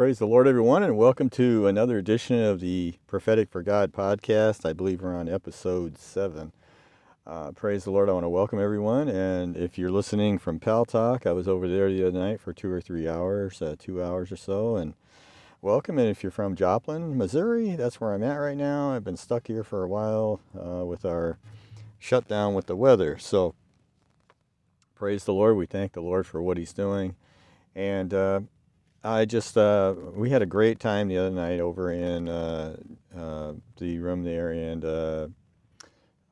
Praise the Lord, everyone, and welcome to another edition of the Prophetic for God podcast. I believe we're on episode seven. Uh, praise the Lord. I want to welcome everyone. And if you're listening from Paltalk, I was over there the other night for two or three hours, uh, two hours or so. And welcome. And if you're from Joplin, Missouri, that's where I'm at right now. I've been stuck here for a while uh, with our shutdown with the weather. So praise the Lord. We thank the Lord for what He's doing. And uh, I just uh, we had a great time the other night over in uh, uh, the room there and uh,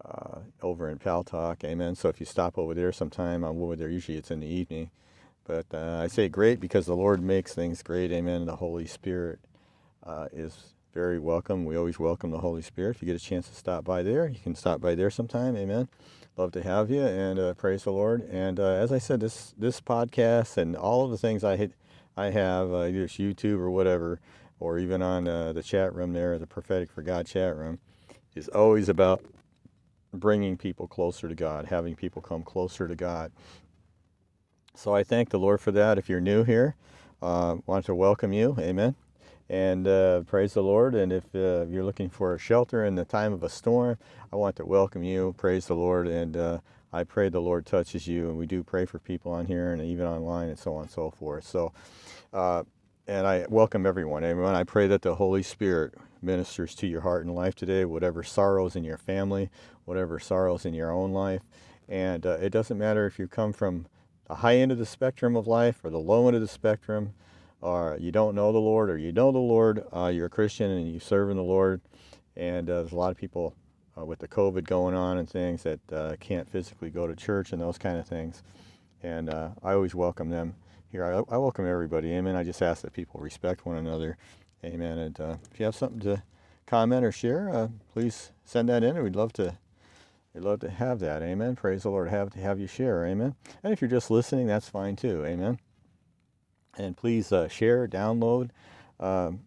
uh, over in Paltalk, amen. So if you stop over there sometime, I'm over there. Usually it's in the evening, but uh, I say great because the Lord makes things great, amen. The Holy Spirit is very welcome. We always welcome the Holy Spirit. If you get a chance to stop by there, you can stop by there sometime, amen. Love to have you and praise the Lord. And as I said, this this podcast and all of the things I had I have, uh, either YouTube or whatever, or even on uh, the chat room there, the Prophetic for God chat room, is always about bringing people closer to God, having people come closer to God. So I thank the Lord for that. If you're new here, uh, want to welcome you. Amen. And uh, praise the Lord. And if uh, you're looking for a shelter in the time of a storm, I want to welcome you. Praise the Lord. And uh, I pray the Lord touches you, and we do pray for people on here and even online and so on and so forth. So, uh, and I welcome everyone. Everyone, I pray that the Holy Spirit ministers to your heart and life today, whatever sorrows in your family, whatever sorrows in your own life. And uh, it doesn't matter if you come from the high end of the spectrum of life or the low end of the spectrum, or you don't know the Lord, or you know the Lord, uh, you're a Christian and you serve in the Lord. And uh, there's a lot of people uh, with the COVID going on and things that uh, can't physically go to church and those kind of things. And uh, I always welcome them here. I, I, welcome everybody. Amen. I just ask that people respect one another. Amen. And uh, if you have something to comment or share, please send that in. We'd love to. We'd love to have that. Amen. Praise the Lord. Have to have you share. Amen. And if you're just listening, that's fine too. Amen. And please uh, share, download. Um,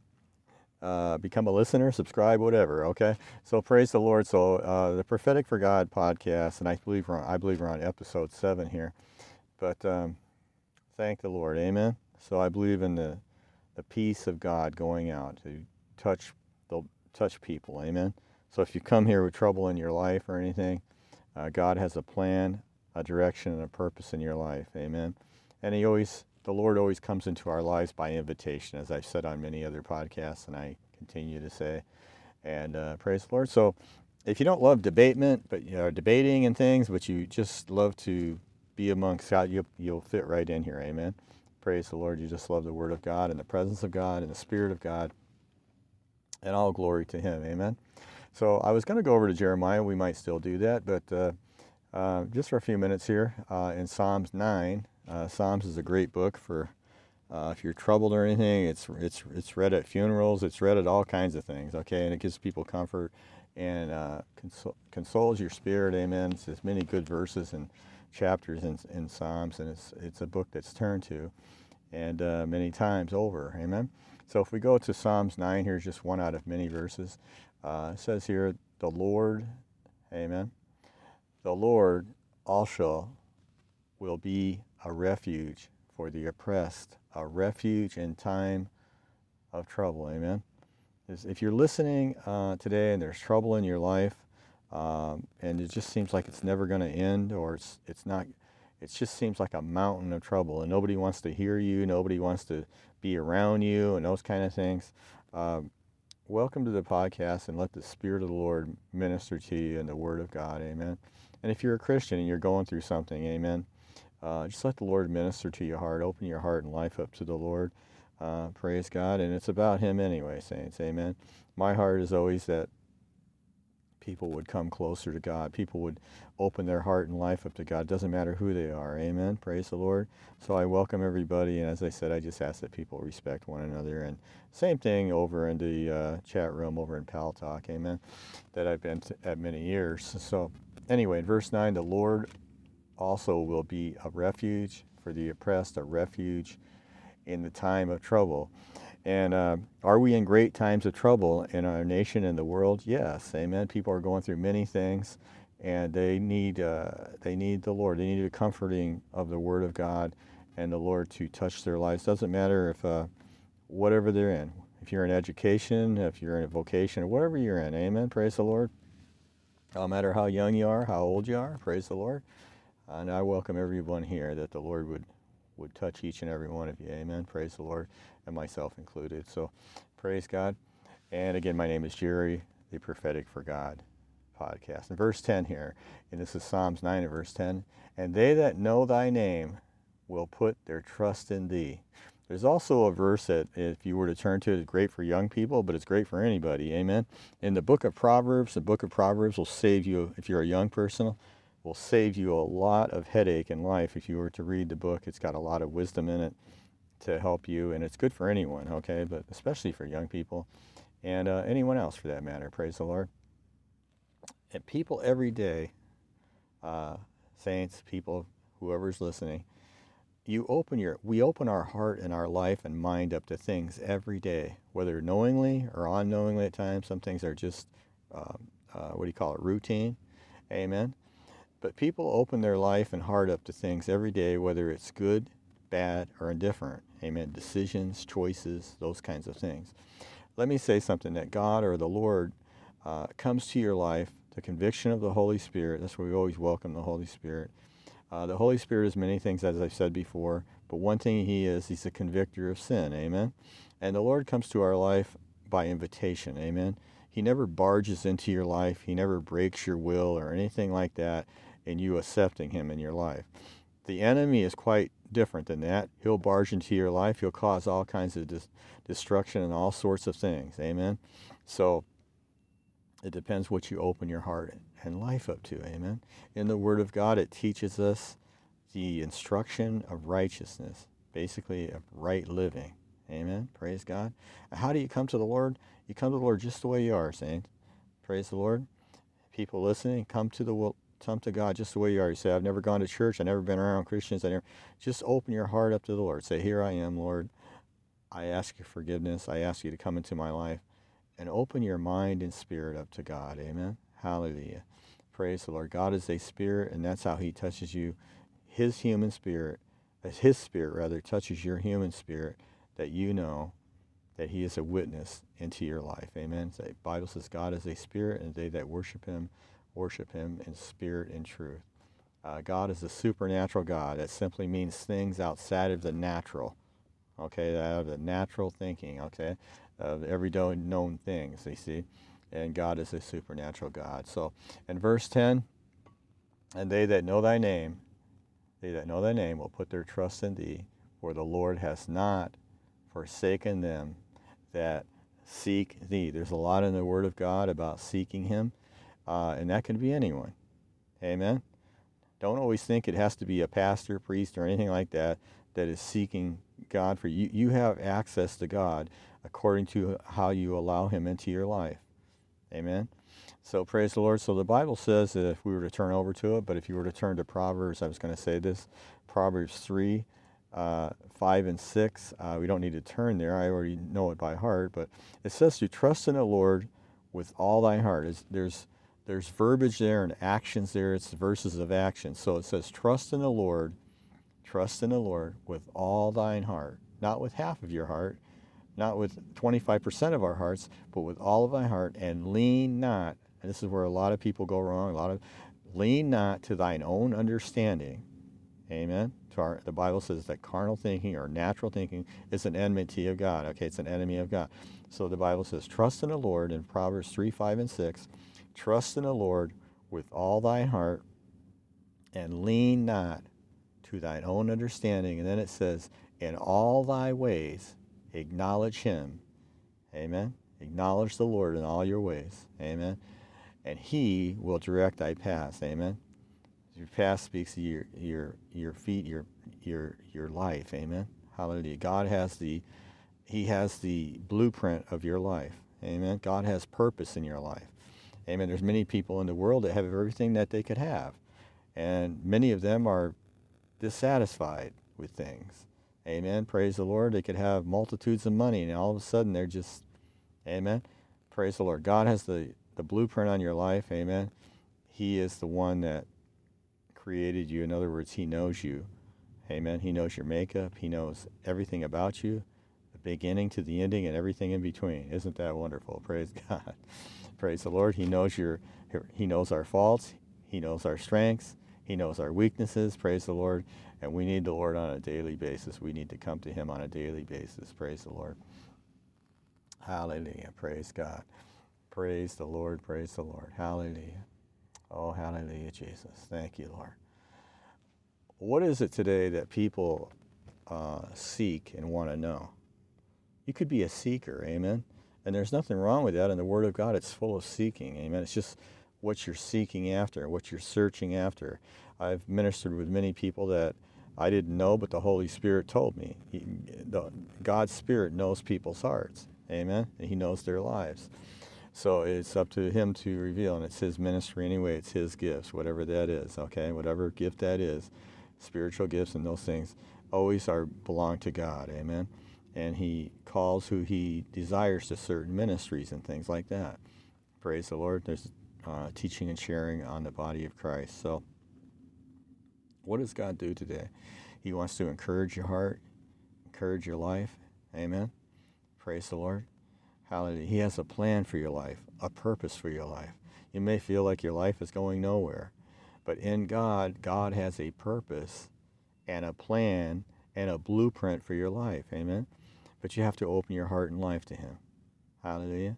uh, become a listener, subscribe, whatever. Okay. So praise the Lord. So uh, the Prophetic for God podcast, and I believe we're on, I believe we're on episode seven here, but um, thank the Lord. Amen. So I believe in the the peace of God going out to touch the touch people. Amen. So if you come here with trouble in your life or anything, uh, God has a plan, a direction, and a purpose in your life. Amen. And He always the Lord always comes into our lives by invitation, as I've said on many other podcasts, and I continue to say. And uh, praise the Lord. So, if you don't love debatement, but you know, debating and things, but you just love to be amongst God, you, you'll fit right in here. Amen. Praise the Lord. You just love the Word of God and the presence of God and the Spirit of God, and all glory to Him. Amen. So, I was going to go over to Jeremiah. We might still do that, but uh, uh, just for a few minutes here uh, in Psalms 9. Uh, Psalms is a great book for uh, if you're troubled or anything. It's it's it's read at funerals. It's read at all kinds of things. Okay, and it gives people comfort and uh, consol- consoles your spirit. Amen. There's many good verses and chapters in, in Psalms, and it's it's a book that's turned to, and uh, many times over. Amen. So if we go to Psalms nine, here's just one out of many verses. Uh, it says here, "The Lord, Amen. The Lord also will be a refuge for the oppressed, a refuge in time of trouble. Amen. If you're listening uh, today and there's trouble in your life, um, and it just seems like it's never going to end, or it's it's not, it just seems like a mountain of trouble, and nobody wants to hear you, nobody wants to be around you, and those kind of things. Um, welcome to the podcast, and let the Spirit of the Lord minister to you in the Word of God. Amen. And if you're a Christian and you're going through something, Amen uh, just let the Lord minister to your heart. Open your heart and life up to the Lord. Uh, praise God. And it's about Him anyway, saints. Amen. My heart is always that people would come closer to God. People would open their heart and life up to God. Doesn't matter who they are. Amen. Praise the Lord. So I welcome everybody. And as I said, I just ask that people respect one another. And same thing over in the uh, chat room over in Paltalk. Amen. That I've been at many years. So anyway, in verse 9, the Lord also will be a refuge for the oppressed, a refuge in the time of trouble. And uh, are we in great times of trouble in our nation and the world? Yes, amen. People are going through many things, and they need uh, they need the Lord. They need a comforting of the Word of God and the Lord to touch their lives. Doesn't matter if uh, whatever they're in. If you're in education, if you're in a vocation, whatever you're in, amen. Praise the Lord. No matter how young you are, how old you are, praise the Lord. And I welcome everyone here that the Lord would, would touch each and every one of you. Amen. Praise the Lord, and myself included. So praise God. And again, my name is Jerry, the Prophetic for God podcast. In verse 10 here, and this is Psalms 9 and verse 10, and they that know thy name will put their trust in thee. There's also a verse that, if you were to turn to, it, is great for young people, but it's great for anybody. Amen. In the book of Proverbs, the book of Proverbs will save you, if you're a young person, will save you a lot of headache in life if you were to read the book. It's got a lot of wisdom in it to help you, and it's good for anyone, okay, but especially for young people and uh, anyone else for that matter. Praise the Lord. And people every day, uh, saints, people, whoever's listening, you open your, we open our heart and our life and mind up to things every day, whether knowingly or unknowingly at times. Some things are just, um, uh, what do you call it, routine. Amen. But people open their life and heart up to things every day, whether it's good, bad, or indifferent. Amen. Decisions, choices, those kinds of things. Let me say something that God or the Lord uh, comes to your life, the conviction of the Holy Spirit. That's why we always welcome the Holy Spirit. Uh, the Holy Spirit is many things, as I've said before, but one thing He is, He's a convictor of sin. Amen. And the Lord comes to our life by invitation. Amen. He never barges into your life. He never breaks your will or anything like that and you accepting him in your life. The enemy is quite different than that. He'll barge into your life. He'll cause all kinds of dis- destruction and all sorts of things. Amen. So it depends what you open your heart and life up to. Amen. In the Word of God, it teaches us the instruction of righteousness, basically of right living. Amen. Praise God. How do you come to the Lord? You come to the Lord just the way you are, saints. Praise the Lord. People listening, come to the come to God just the way you are. You say, I've never gone to church. I've never been around Christians. I never. Just open your heart up to the Lord. Say, Here I am, Lord. I ask you forgiveness. I ask you to come into my life. And open your mind and spirit up to God. Amen. Hallelujah. Praise the Lord. God is a spirit, and that's how he touches you. His human spirit, his spirit rather, touches your human spirit that you know that he is a witness into your life. Amen. The Bible says God is a spirit, and they that worship him worship him in spirit and truth. Uh, God is a supernatural God. That simply means things outside of the natural, okay, out of the natural thinking, okay, of every known things, you see. And God is a supernatural God. So in verse 10, and they that know thy name, they that know thy name will put their trust in thee, for the Lord has not forsaken them that seek thee. There's a lot in the Word of God about seeking him uh, and that can be anyone. Amen. Don't always think it has to be a pastor, priest, or anything like that that is seeking God for you. You have access to God according to how you allow Him into your life. Amen. So praise the Lord. So the Bible says that if we were to turn over to it, but if you were to turn to Proverbs, I was going to say this Proverbs 3, uh, 5, and 6. Uh, we don't need to turn there. I already know it by heart. But it says to trust in the Lord with all thy heart. There's there's verbiage there and actions there. It's verses of action. So it says, Trust in the Lord, trust in the Lord with all thine heart, not with half of your heart, not with 25% of our hearts, but with all of thy heart, and lean not. And this is where a lot of people go wrong. A lot of lean not to thine own understanding. Amen. Our, the Bible says that carnal thinking or natural thinking is an enmity of God. Okay, it's an enemy of God. So the Bible says, trust in the Lord in Proverbs 3, 5, and 6 Trust in the Lord with all thy heart and lean not to thine own understanding. And then it says, in all thy ways acknowledge him. Amen. Acknowledge the Lord in all your ways. Amen. And he will direct thy path. Amen. Your path speaks to your your your feet, your your your life. Amen. Hallelujah. God has the He has the blueprint of your life. Amen. God has purpose in your life. Amen. There's many people in the world that have everything that they could have. And many of them are dissatisfied with things. Amen. Praise the Lord. They could have multitudes of money and all of a sudden they're just, amen. Praise the Lord. God has the, the blueprint on your life. Amen. He is the one that created you. In other words, He knows you. Amen. He knows your makeup. He knows everything about you, the beginning to the ending and everything in between. Isn't that wonderful? Praise God. Praise the Lord. He knows your he knows our faults, he knows our strengths, he knows our weaknesses. Praise the Lord. And we need the Lord on a daily basis. We need to come to him on a daily basis. Praise the Lord. Hallelujah. Praise God. Praise the Lord. Praise the Lord. Hallelujah. Oh, hallelujah, Jesus. Thank you, Lord. What is it today that people uh, seek and want to know? You could be a seeker, amen? And there's nothing wrong with that. In the Word of God, it's full of seeking, amen? It's just what you're seeking after, what you're searching after. I've ministered with many people that I didn't know, but the Holy Spirit told me. He, the, God's Spirit knows people's hearts, amen? And He knows their lives. So it's up to him to reveal, and it's his ministry anyway. It's his gifts, whatever that is. Okay, whatever gift that is, spiritual gifts and those things always are belong to God. Amen. And he calls who he desires to certain ministries and things like that. Praise the Lord. There's uh, teaching and sharing on the body of Christ. So, what does God do today? He wants to encourage your heart, encourage your life. Amen. Praise the Lord. Hallelujah. He has a plan for your life, a purpose for your life. You may feel like your life is going nowhere, but in God, God has a purpose and a plan and a blueprint for your life. Amen. But you have to open your heart and life to Him. Hallelujah.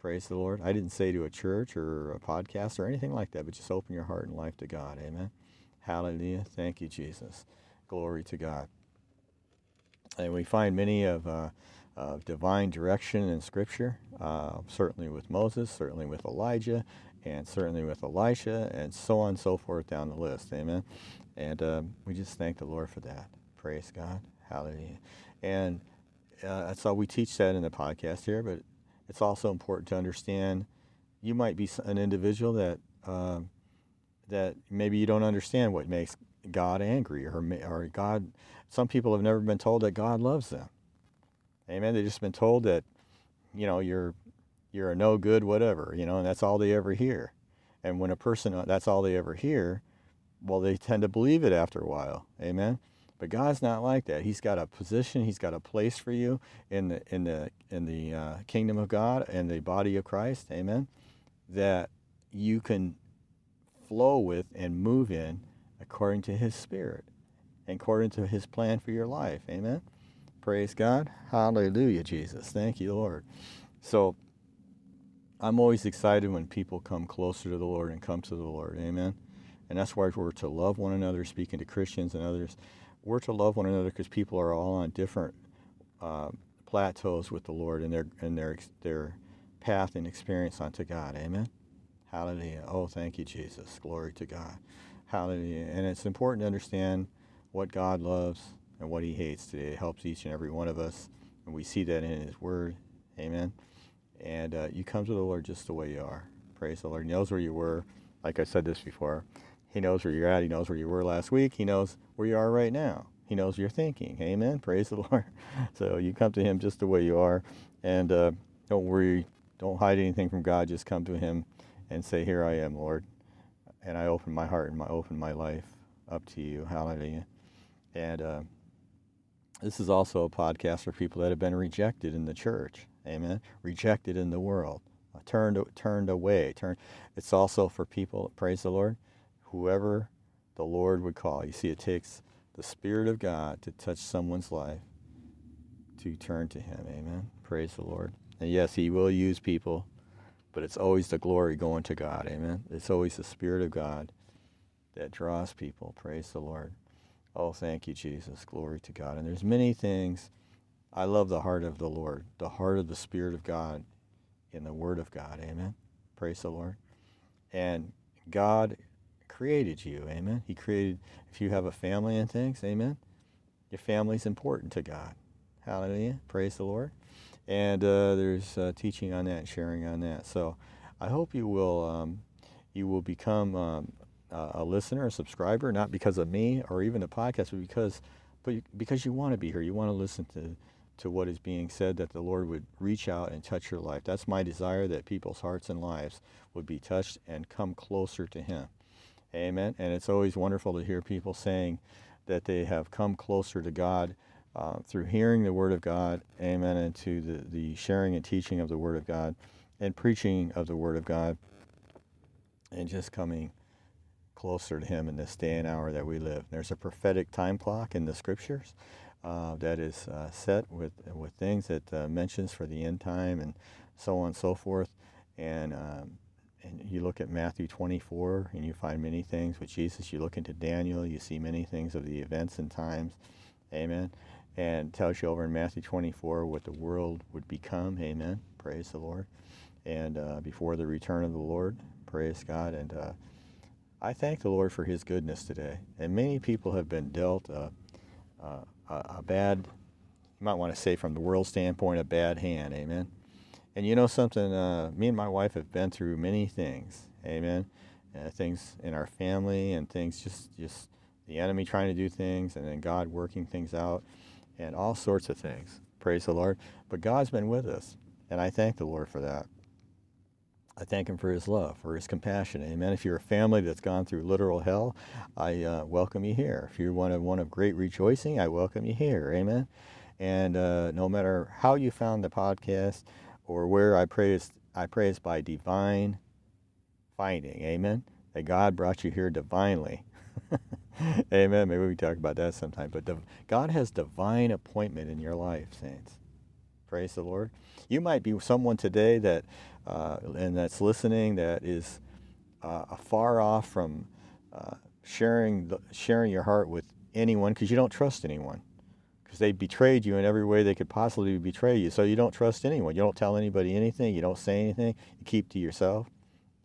Praise the Lord. I didn't say to a church or a podcast or anything like that, but just open your heart and life to God. Amen. Hallelujah. Thank you, Jesus. Glory to God. And we find many of uh, of divine direction in Scripture, uh, certainly with Moses, certainly with Elijah, and certainly with Elisha, and so on and so forth down the list. Amen. And um, we just thank the Lord for that. Praise God. Hallelujah. And uh, that's all we teach that in the podcast here, but it's also important to understand you might be an individual that um, that maybe you don't understand what makes God angry or, or God. Some people have never been told that God loves them. Amen. They've just been told that, you know, you're you're a no good whatever, you know, and that's all they ever hear. And when a person uh, that's all they ever hear, well, they tend to believe it after a while. Amen. But God's not like that. He's got a position. He's got a place for you in the in the in the uh, kingdom of God and the body of Christ. Amen. That you can flow with and move in according to His Spirit, according to His plan for your life. Amen. Praise God. Hallelujah, Jesus. Thank you, Lord. So I'm always excited when people come closer to the Lord and come to the Lord. Amen. And that's why we're to love one another, speaking to Christians and others. We're to love one another because people are all on different uh, plateaus with the Lord and their and their their path and experience unto God. Amen. Hallelujah. Oh, thank you, Jesus. Glory to God. Hallelujah. And it's important to understand what God loves and what he hates today. It helps each and every one of us, and we see that in his word. Amen. And uh, you come to the Lord just the way you are. Praise the Lord. He knows where you were. Like I said this before, he knows where you're at. He knows where you were last week. He knows where you are right now. He knows your thinking. Amen. Praise the Lord. So you come to him just the way you are, and uh, don't worry. Don't hide anything from God. Just come to him and say, "Here I am, Lord." And I open my heart and I open my life up to you. Hallelujah. And uh, this is also a podcast for people that have been rejected in the church. Amen. Rejected in the world. Turned turned away. Turned. It's also for people, praise the Lord, whoever the Lord would call. You see, it takes the Spirit of God to touch someone's life to turn to Him. Amen. Praise the Lord. And yes, He will use people, but it's always the glory going to God. Amen. It's always the Spirit of God that draws people. Praise the Lord. Oh, thank you, Jesus. Glory to God. And there's many things. I love the heart of the Lord, the heart of the Spirit of God in the Word of God. Amen. Praise the Lord. And God created you. Amen. He created, if you have a family and things, amen. Your family's important to God. Hallelujah. Praise the Lord. And uh, there's uh, teaching on that, sharing on that. So I hope you will um, you will become um, a listener, a subscriber, not because of me or even the podcast, but because, but because you want to be here. You want to listen to, to what is being said, that the Lord would reach out and touch your life. That's my desire that people's hearts and lives would be touched and come closer to Him. Amen. And it's always wonderful to hear people saying that they have come closer to God uh, through hearing the Word of God, amen, and to the, the sharing and teaching of the Word of God and preaching of the Word of God and just coming closer to Him in this day and hour that we live. There's a prophetic time clock in the Scriptures uh, that is uh, set with with things that uh, mentions for the end time and so on and so forth. And um, and you look at Matthew 24 and you find many things with Jesus. You look into Daniel, you see many things of the events and times. Amen. And tells you over in Matthew 24 what the world would become. Amen. Praise the Lord. And uh, before the return of the Lord, praise God. And uh, I thank the Lord for His goodness today. And many people have been dealt a, a, a bad, you might want to say from the world standpoint, a bad hand. Amen. And you know something? Uh, me and my wife have been through many things. Amen. Uh, things in our family and things just just the enemy trying to do things and then God working things out and all sorts of things. Praise the Lord. But God's been with us, and I thank the Lord for that. I thank Him for His love, for His compassion. Amen. If you're a family that's gone through literal hell, I uh, welcome you here. If you're one of one of great rejoicing, I welcome you here. Amen. And uh, no matter how you found the podcast or where I pray is, I pray is by divine finding. Amen. That God brought you here divinely. Amen. Maybe we talk about that sometime. But God has divine appointment in your life, saints. Praise the Lord. You might be someone today that, uh, and that's listening, that is uh, far off from uh, sharing the, sharing your heart with anyone because you don't trust anyone because they betrayed you in every way they could possibly betray you. So you don't trust anyone. You don't tell anybody anything. You don't say anything. You keep to yourself.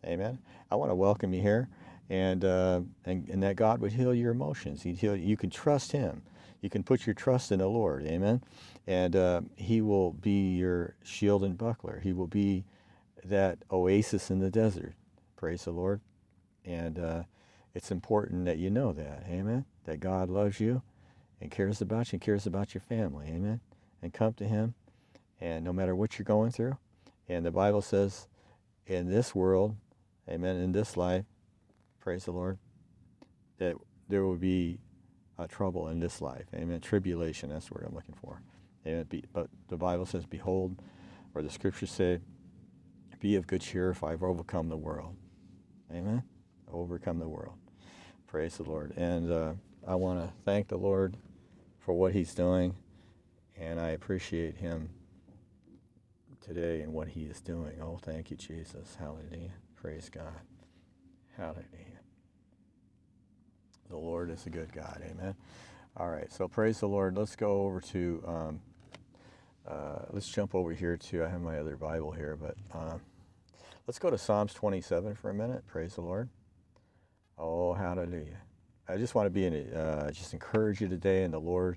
Amen. I want to welcome you here and, uh, and, and that God would heal your emotions. He'd heal, you can trust Him. You can put your trust in the Lord. Amen. And uh, He will be your shield and buckler. He will be that oasis in the desert. Praise the Lord. And uh, it's important that you know that. Amen. That God loves you and cares about you and cares about your family. Amen. And come to Him. And no matter what you're going through. And the Bible says, in this world, amen, in this life, praise the Lord, that there will be uh, trouble in this life. Amen. Tribulation, that's the word I'm looking for. Amen. But the Bible says, Behold, or the scriptures say, Be of good cheer if I've overcome the world. Amen. Overcome the world. Praise the Lord. And uh, I want to thank the Lord for what He's doing, and I appreciate Him today and what He is doing. Oh, thank you, Jesus. Hallelujah. Praise God. Hallelujah. The Lord is a good God. Amen. All right. So praise the Lord. Let's go over to, um, uh, let's jump over here to, I have my other Bible here, but uh, let's go to Psalms 27 for a minute. Praise the Lord. Oh, hallelujah. I just want to be in uh, just encourage you today in the Lord,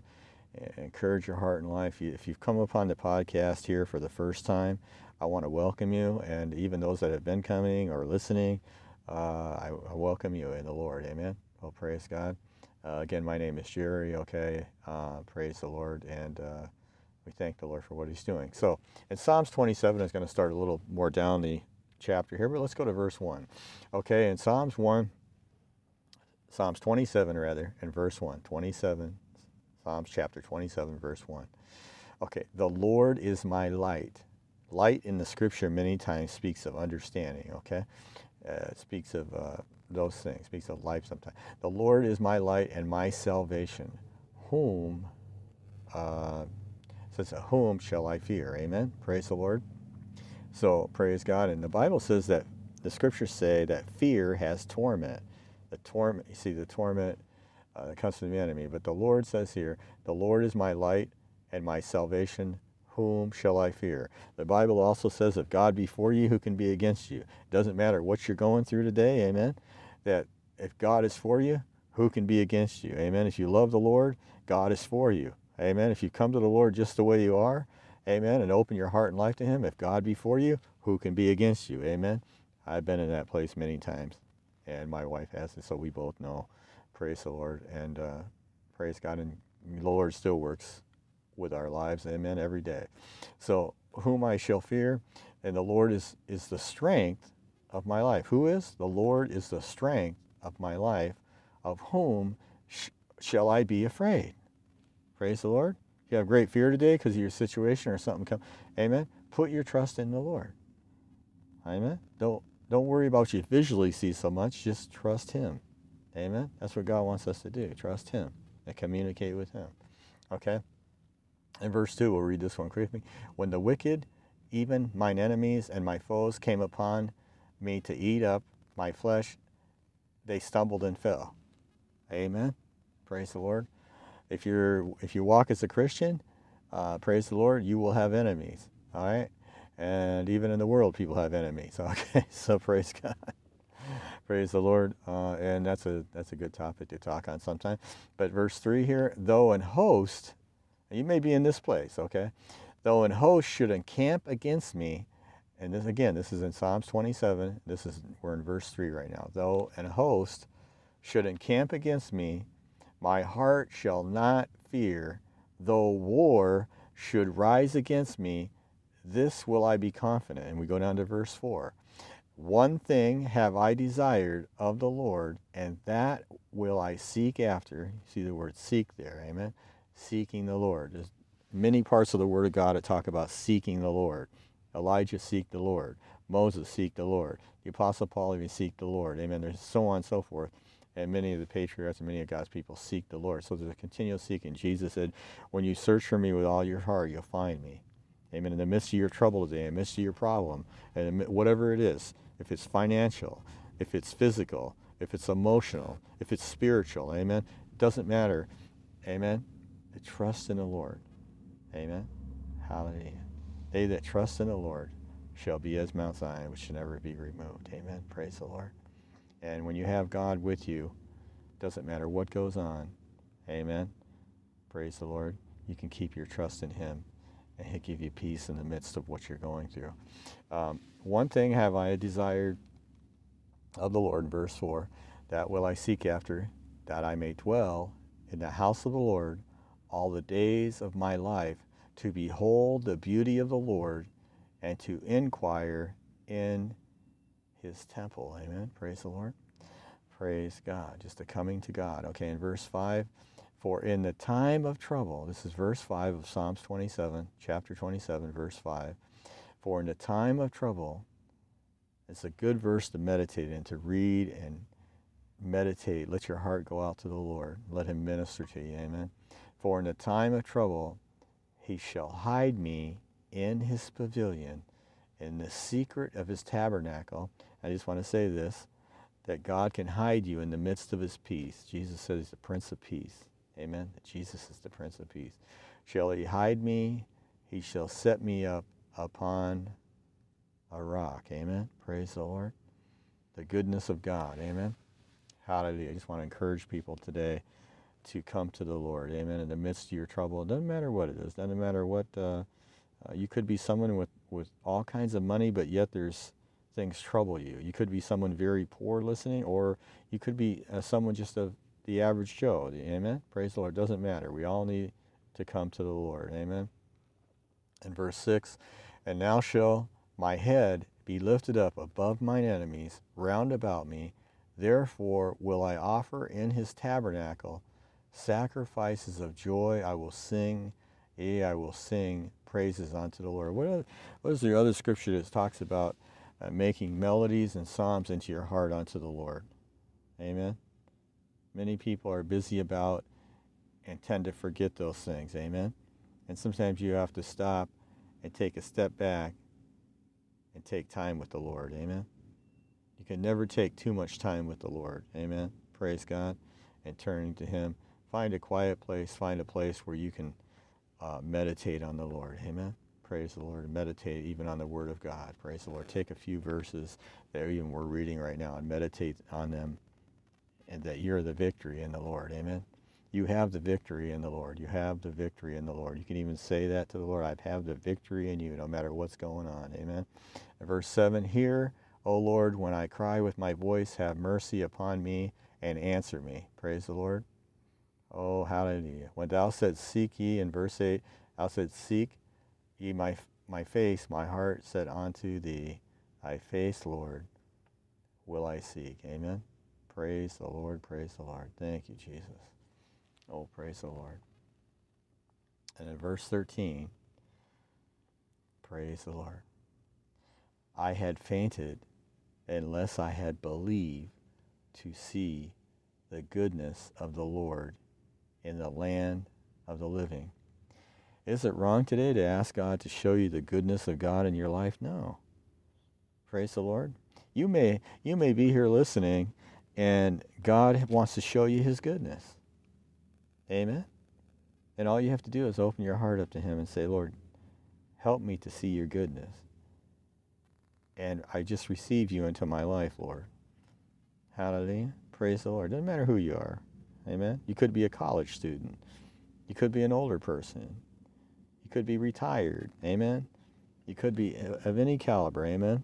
encourage your heart and life. If you've come upon the podcast here for the first time, I want to welcome you, and even those that have been coming or listening, uh, I, I, welcome you in the Lord. Amen. Well, praise God. Uh, again, my name is Jerry. Okay. Uh, praise the Lord. And uh, we thank the Lord for what he's doing. So in Psalms 27, is going to start a little more down the chapter here, but let's go to verse 1. Okay. In Psalms 1, Psalms 27, rather, in verse 1. 27, Psalms chapter 27, verse 1. Okay. The Lord is my light. Light in the scripture many times speaks of understanding. Okay uh, speaks of uh, those things, speaks of life sometimes. The Lord is my light and my salvation. Whom, uh, says, whom shall I fear? Amen. Praise the Lord. So praise God. And the Bible says that the scriptures say that fear has torment. The torment, you see, the torment uh, that comes from the enemy. But the Lord says here, the Lord is my light and my salvation whom shall I fear? The Bible also says, if God be for you, who can be against you? It doesn't matter what you're going through today, amen? That if God is for you, who can be against you? Amen. If you love the Lord, God is for you. Amen. If you come to the Lord just the way you are, amen, and open your heart and life to Him, if God be for you, who can be against you? Amen. I've been in that place many times, and my wife has, it, so we both know. Praise the Lord, and uh, praise God, and the Lord still works with our lives, amen, every day. So, whom I shall fear, and the Lord is, is the strength of my life. Who is? The Lord is the strength of my life. Of whom sh- shall I be afraid? Praise the Lord. you have great fear today because of your situation or something come. Amen. Put your trust in the Lord. Amen. Don't don't worry about you visually see so much. Just trust Him. Amen. That's what God wants us to do. Trust Him and communicate with Him. Okay. In verse two, we'll read this one quickly. When the wicked, even mine enemies and my foes, came upon me to eat up my flesh, they stumbled and fell. Amen. Praise the Lord. If you're if you walk as a Christian, uh, praise the Lord, you will have enemies. All right, and even in the world, people have enemies. Okay, so praise God. praise the Lord, uh, and that's a that's a good topic to talk on sometime. But verse three here, though an host, you may be in this place. Okay, though an host should encamp against me, and this again, this is in Psalms 27. This is we're in verse three right now. Though an host should encamp against me, my heart shall not fear. Though war should rise against me, this will I be confident. And we go down to verse 4. One thing have I desired of the Lord, and that will I seek after. See the word seek there, amen? Seeking the Lord. There's many parts of the Word of God that talk about seeking the Lord. Elijah seek the Lord. Moses seek the Lord. The Apostle Paul even seek the Lord. Amen. There's so on and so forth. And many of the patriarchs and many of God's people seek the Lord. So there's a continual seeking. Jesus said, When you search for me with all your heart, you'll find me. Amen. In the midst of your trouble today, in the midst of your problem, and whatever it is, if it's financial, if it's physical, if it's emotional, if it's spiritual, amen. It doesn't matter. Amen. Trust in the Lord. Amen. Hallelujah. They that trust in the Lord shall be as Mount Zion, which shall never be removed. Amen. Praise the Lord. And when you have God with you, doesn't matter what goes on. Amen. Praise the Lord. You can keep your trust in Him, and He'll give you peace in the midst of what you're going through. Um, one thing have I desired of the Lord, verse 4, that will I seek after, that I may dwell in the house of the Lord all the days of my life, to behold the beauty of the Lord and to inquire in his temple. Amen. Praise the Lord. Praise God. Just a coming to God. Okay, in verse 5, for in the time of trouble, this is verse 5 of Psalms 27, chapter 27, verse 5. For in the time of trouble, it's a good verse to meditate in, to read and meditate. Let your heart go out to the Lord. Let him minister to you. Amen. For in the time of trouble, he shall hide me in his pavilion, in the secret of his tabernacle. I just want to say this that God can hide you in the midst of his peace. Jesus says he's the Prince of Peace. Amen. That Jesus is the Prince of Peace. Shall he hide me? He shall set me up upon a rock. Amen. Praise the Lord. The goodness of God. Amen. Hallelujah. I just want to encourage people today to come to the Lord. Amen. In the midst of your trouble, it doesn't matter what it is. Doesn't matter what. Uh, uh, you could be someone with with all kinds of money, but yet there's things trouble you. You could be someone very poor listening, or you could be uh, someone just of the average Joe. Amen. Praise the Lord. Doesn't matter. We all need to come to the Lord. Amen. In verse six, and now shall my head be lifted up above mine enemies round about me. Therefore will I offer in his tabernacle sacrifices of joy. I will sing, yea, I will sing praises unto the Lord. What, are, what is the other scripture that talks about uh, making melodies and psalms into your heart unto the Lord? Amen. Many people are busy about and tend to forget those things. Amen. And sometimes you have to stop and take a step back and take time with the Lord. Amen. You can never take too much time with the Lord. Amen. Praise God and turning to Him. Find a quiet place. Find a place where you can uh, meditate on the Lord. Amen. Praise the Lord. Meditate even on the Word of God. Praise the Lord. Take a few verses that even we're reading right now and meditate on them and that you're the victory in the Lord. Amen. You have the victory in the Lord. You have the victory in the Lord. You can even say that to the Lord. I have the victory in you no matter what's going on. Amen. verse 7 Hear, O Lord, when I cry with my voice, have mercy upon me and answer me. Praise the Lord. Oh, hallelujah. When thou said, Seek ye, in verse 8, thou said, Seek ye my, my face, my heart said unto thee, Thy face, Lord, will I seek. Amen. Praise the Lord, praise the Lord. Thank you, Jesus. Oh, praise the Lord. And in verse 13, praise the Lord. I had fainted unless I had believed to see the goodness of the Lord in the land of the living. Is it wrong today to ask God to show you the goodness of God in your life? No. Praise the Lord. You may you may be here listening and God wants to show you his goodness. Amen. And all you have to do is open your heart up to him and say, "Lord, help me to see your goodness." And I just receive you into my life, Lord. Hallelujah. Praise the Lord. Doesn't matter who you are. Amen. You could be a college student. You could be an older person. You could be retired. Amen. You could be of any caliber. Amen.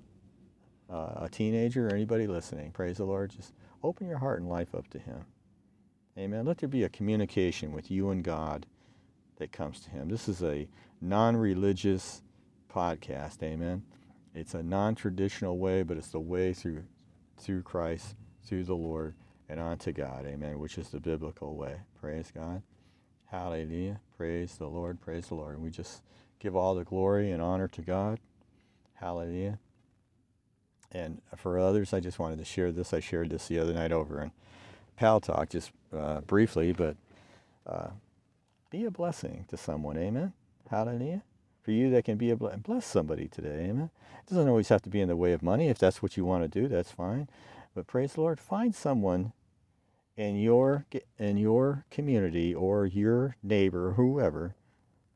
Uh, a teenager or anybody listening. Praise the Lord. Just open your heart and life up to Him. Amen. Let there be a communication with you and God that comes to Him. This is a non religious podcast. Amen. It's a non traditional way, but it's the way through through Christ, through the Lord, and onto God. Amen. Which is the biblical way. Praise God. Hallelujah. Praise the Lord. Praise the Lord. And we just give all the glory and honor to God. Hallelujah. And for others, I just wanted to share this. I shared this the other night over in Paltalk, just uh, briefly, but uh, be a blessing to someone. Amen. Hallelujah. For you, that can be a blessing. Bless somebody today. Amen. It doesn't always have to be in the way of money. If that's what you want to do, that's fine. But praise the Lord. Find someone in your in your community or your neighbor, whoever,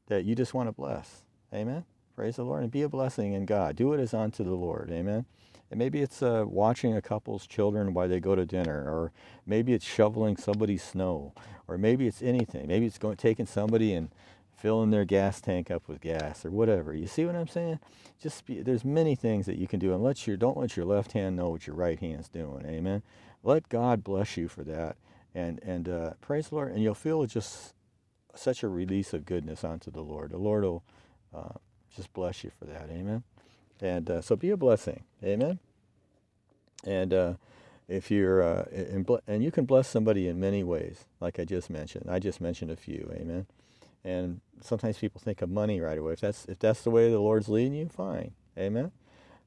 that you just want to bless. Amen. Praise the Lord and be a blessing in God. Do it as unto the Lord. Amen. And maybe it's uh, watching a couple's children while they go to dinner, or maybe it's shoveling somebody's snow, or maybe it's anything. Maybe it's going taking somebody and filling their gas tank up with gas, or whatever. You see what I'm saying? Just be, there's many things that you can do, and let your don't let your left hand know what your right hand's doing. Amen. Let God bless you for that, and and uh, praise the Lord, and you'll feel just such a release of goodness onto the Lord. The Lord will uh, just bless you for that. Amen. And uh, so be a blessing. Amen. And uh, if you're, uh, in, and you can bless somebody in many ways, like I just mentioned. I just mentioned a few. Amen. And sometimes people think of money right away. If that's if that's the way the Lord's leading you, fine. Amen.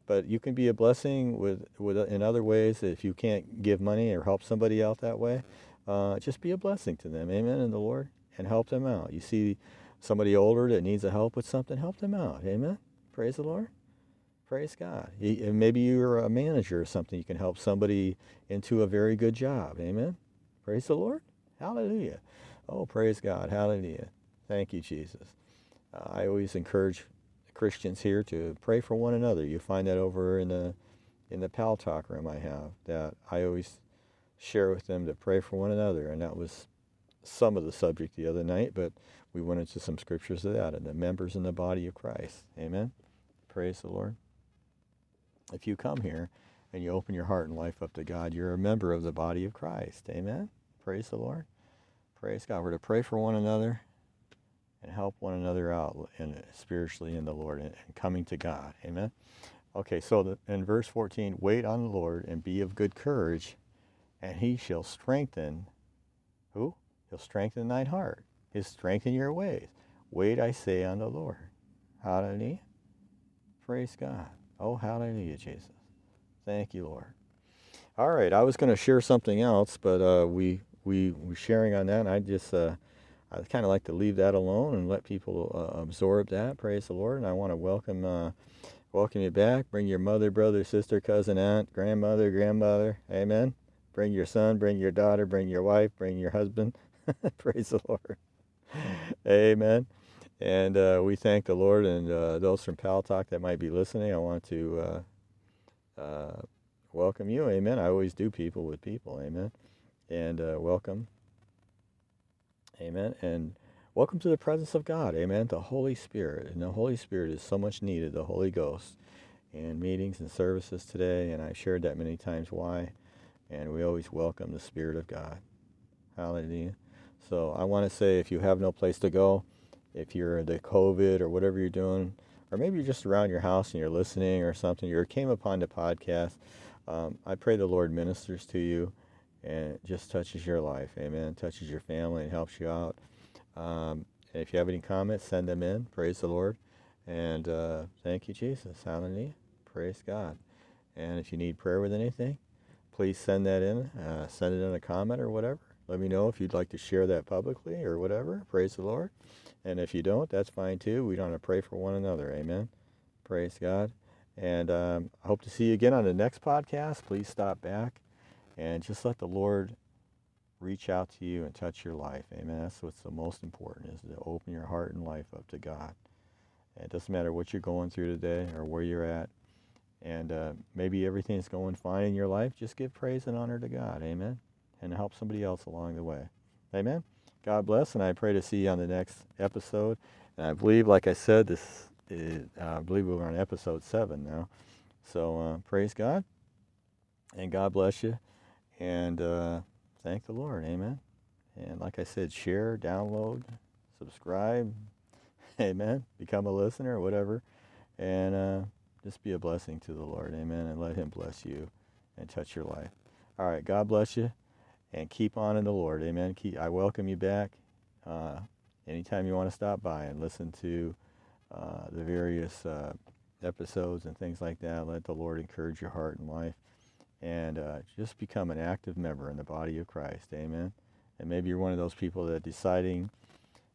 But you can be a blessing with, with in other ways. If you can't give money or help somebody out that way, uh, just be a blessing to them. Amen. In the Lord and help them out. You see somebody older that needs a help with something, help them out. Amen. Praise the Lord. Praise God. Maybe you're a manager or something. You can help somebody into a very good job. Amen. Praise the Lord. Hallelujah. Oh, praise God. Hallelujah. Thank you, Jesus. Uh, I always encourage Christians here to pray for one another. You find that over in the in the Paltalk room I have that I always share with them to pray for one another, and that was some of the subject the other night. But we went into some scriptures of that and the members in the body of Christ. Amen. Praise the Lord. If you come here and you open your heart and life up to God, you're a member of the body of Christ. Amen. Praise the Lord. Praise God. We're to pray for one another and help one another out in, spiritually in the Lord and, and coming to God. Amen. Okay, so the, in verse 14, wait on the Lord and be of good courage, and he shall strengthen who? He'll strengthen thine heart. He'll strengthen your ways. Wait, I say, on the Lord. Hallelujah. Praise God. Oh, hallelujah, Jesus. Thank you, Lord. All right, I was going to share something else, but uh, we we were sharing on that, I just uh, I kind of like to leave that alone and let people uh, absorb that. Praise the Lord, and I want to welcome uh, welcome you back. Bring your mother, brother, sister, cousin, aunt, grandmother, grandmother. Amen. Bring your son, bring your daughter, bring your wife, bring your husband. Praise the Lord. Amen. And uh, we thank the Lord and uh, those from Paltalk that might be listening. I want to uh, uh, welcome you. Amen. I always do people with people. Amen. And uh, welcome. Amen. And welcome to the presence of God. Amen. The Holy Spirit. And the Holy Spirit is so much needed, the Holy Ghost, in meetings and services today. And I've shared that many times why. And we always welcome the Spirit of God. Hallelujah. So I want to say if you have no place to go, if you're the COVID or whatever you're doing, or maybe you're just around your house and you're listening or something, you came upon the podcast, um, I pray the Lord ministers to you and just touches your life. Amen. Touches your family and helps you out. Um, And if you have any comments, send them in. Praise the Lord. And uh, thank you, Jesus. Hallelujah. Praise God. And if you need prayer with anything, please send that in. Uh, send it in a comment or whatever. Let me know if you'd like to share that publicly or whatever. Praise the Lord. And if you don't, that's fine too. We don't have to pray for one another. Amen. Praise God. And um, I hope to see you again on the next podcast. Please stop back and just let the Lord reach out to you and touch your life. Amen. That's what's the most important is to open your heart and life up to God. And it doesn't matter what you're going through today or where you're at. And uh, maybe everything's going fine in your life. Just give praise and honor to God. Amen. And help somebody else along the way. Amen. God bless. And I pray to see you on the next episode. And I believe, like I said, this is, I believe we're on episode seven now. So uh, praise God. And God bless you. And uh, thank the Lord. Amen. And like I said, share, download, subscribe. Amen. Become a listener, whatever. And uh, just be a blessing to the Lord. Amen. And let Him bless you and touch your life. All right. God bless you. And keep on in the Lord. Amen. Keep, I welcome you back. Uh, anytime you want to stop by and listen to uh, the various uh, episodes and things like that, let the Lord encourage your heart and life and uh, just become an active member in the body of Christ. Amen. And maybe you're one of those people that deciding.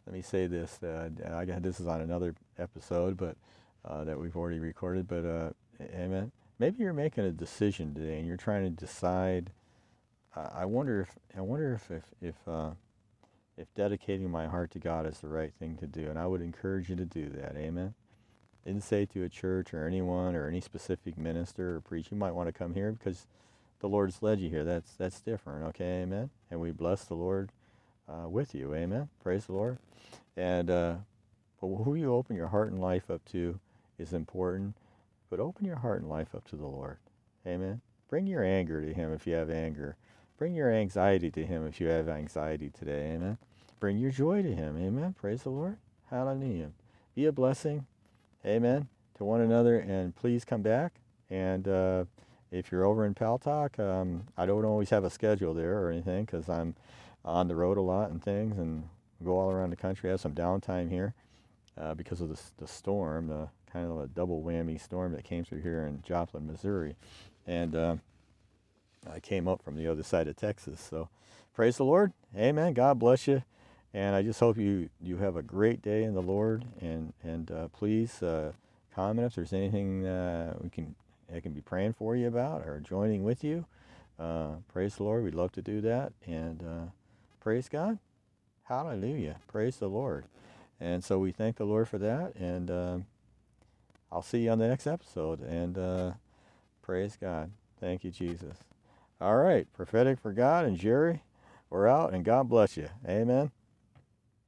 Let me say this. I got this is on another episode, but uh, that we've already recorded. But uh, amen. Maybe you're making a decision today, and you're trying to decide. I wonder if I wonder if if if, uh, if dedicating my heart to God is the right thing to do, and I would encourage you to do that. Amen didn't say to a church or anyone or any specific minister or preach, you might want to come here because the Lord's led you here. That's that's different. Okay, amen. And we bless the Lord uh, with you. Amen. Praise the Lord. And uh, but who you open your heart and life up to is important. But open your heart and life up to the Lord. Amen. Bring your anger to Him if you have anger. Bring your anxiety to Him if you have anxiety today. Amen. Bring your joy to Him. Amen. Praise the Lord. Hallelujah. Be a blessing amen, to one another. And please come back. And uh, if you're over in Paltalk, um, I don't always have a schedule there or anything because I'm on the road a lot and things and go all around the country. I have some downtime here uh, because of the, the storm, the kind of a double whammy storm that came through here in Joplin, Missouri. And uh, I came up from the other side of Texas. So praise the Lord. Amen. God bless you. And I just hope you, you have a great day in the Lord. And, and uh, please uh, comment if there's anything uh, we can, I can be praying for you about or joining with you. Uh, praise the Lord. We'd love to do that. And uh, praise God. Hallelujah. Praise the Lord. And so we thank the Lord for that. And um, I'll see you on the next episode. And uh, praise God. Thank you, Jesus. All right. Prophetic for God and Jerry, we're out. And God bless you. Amen.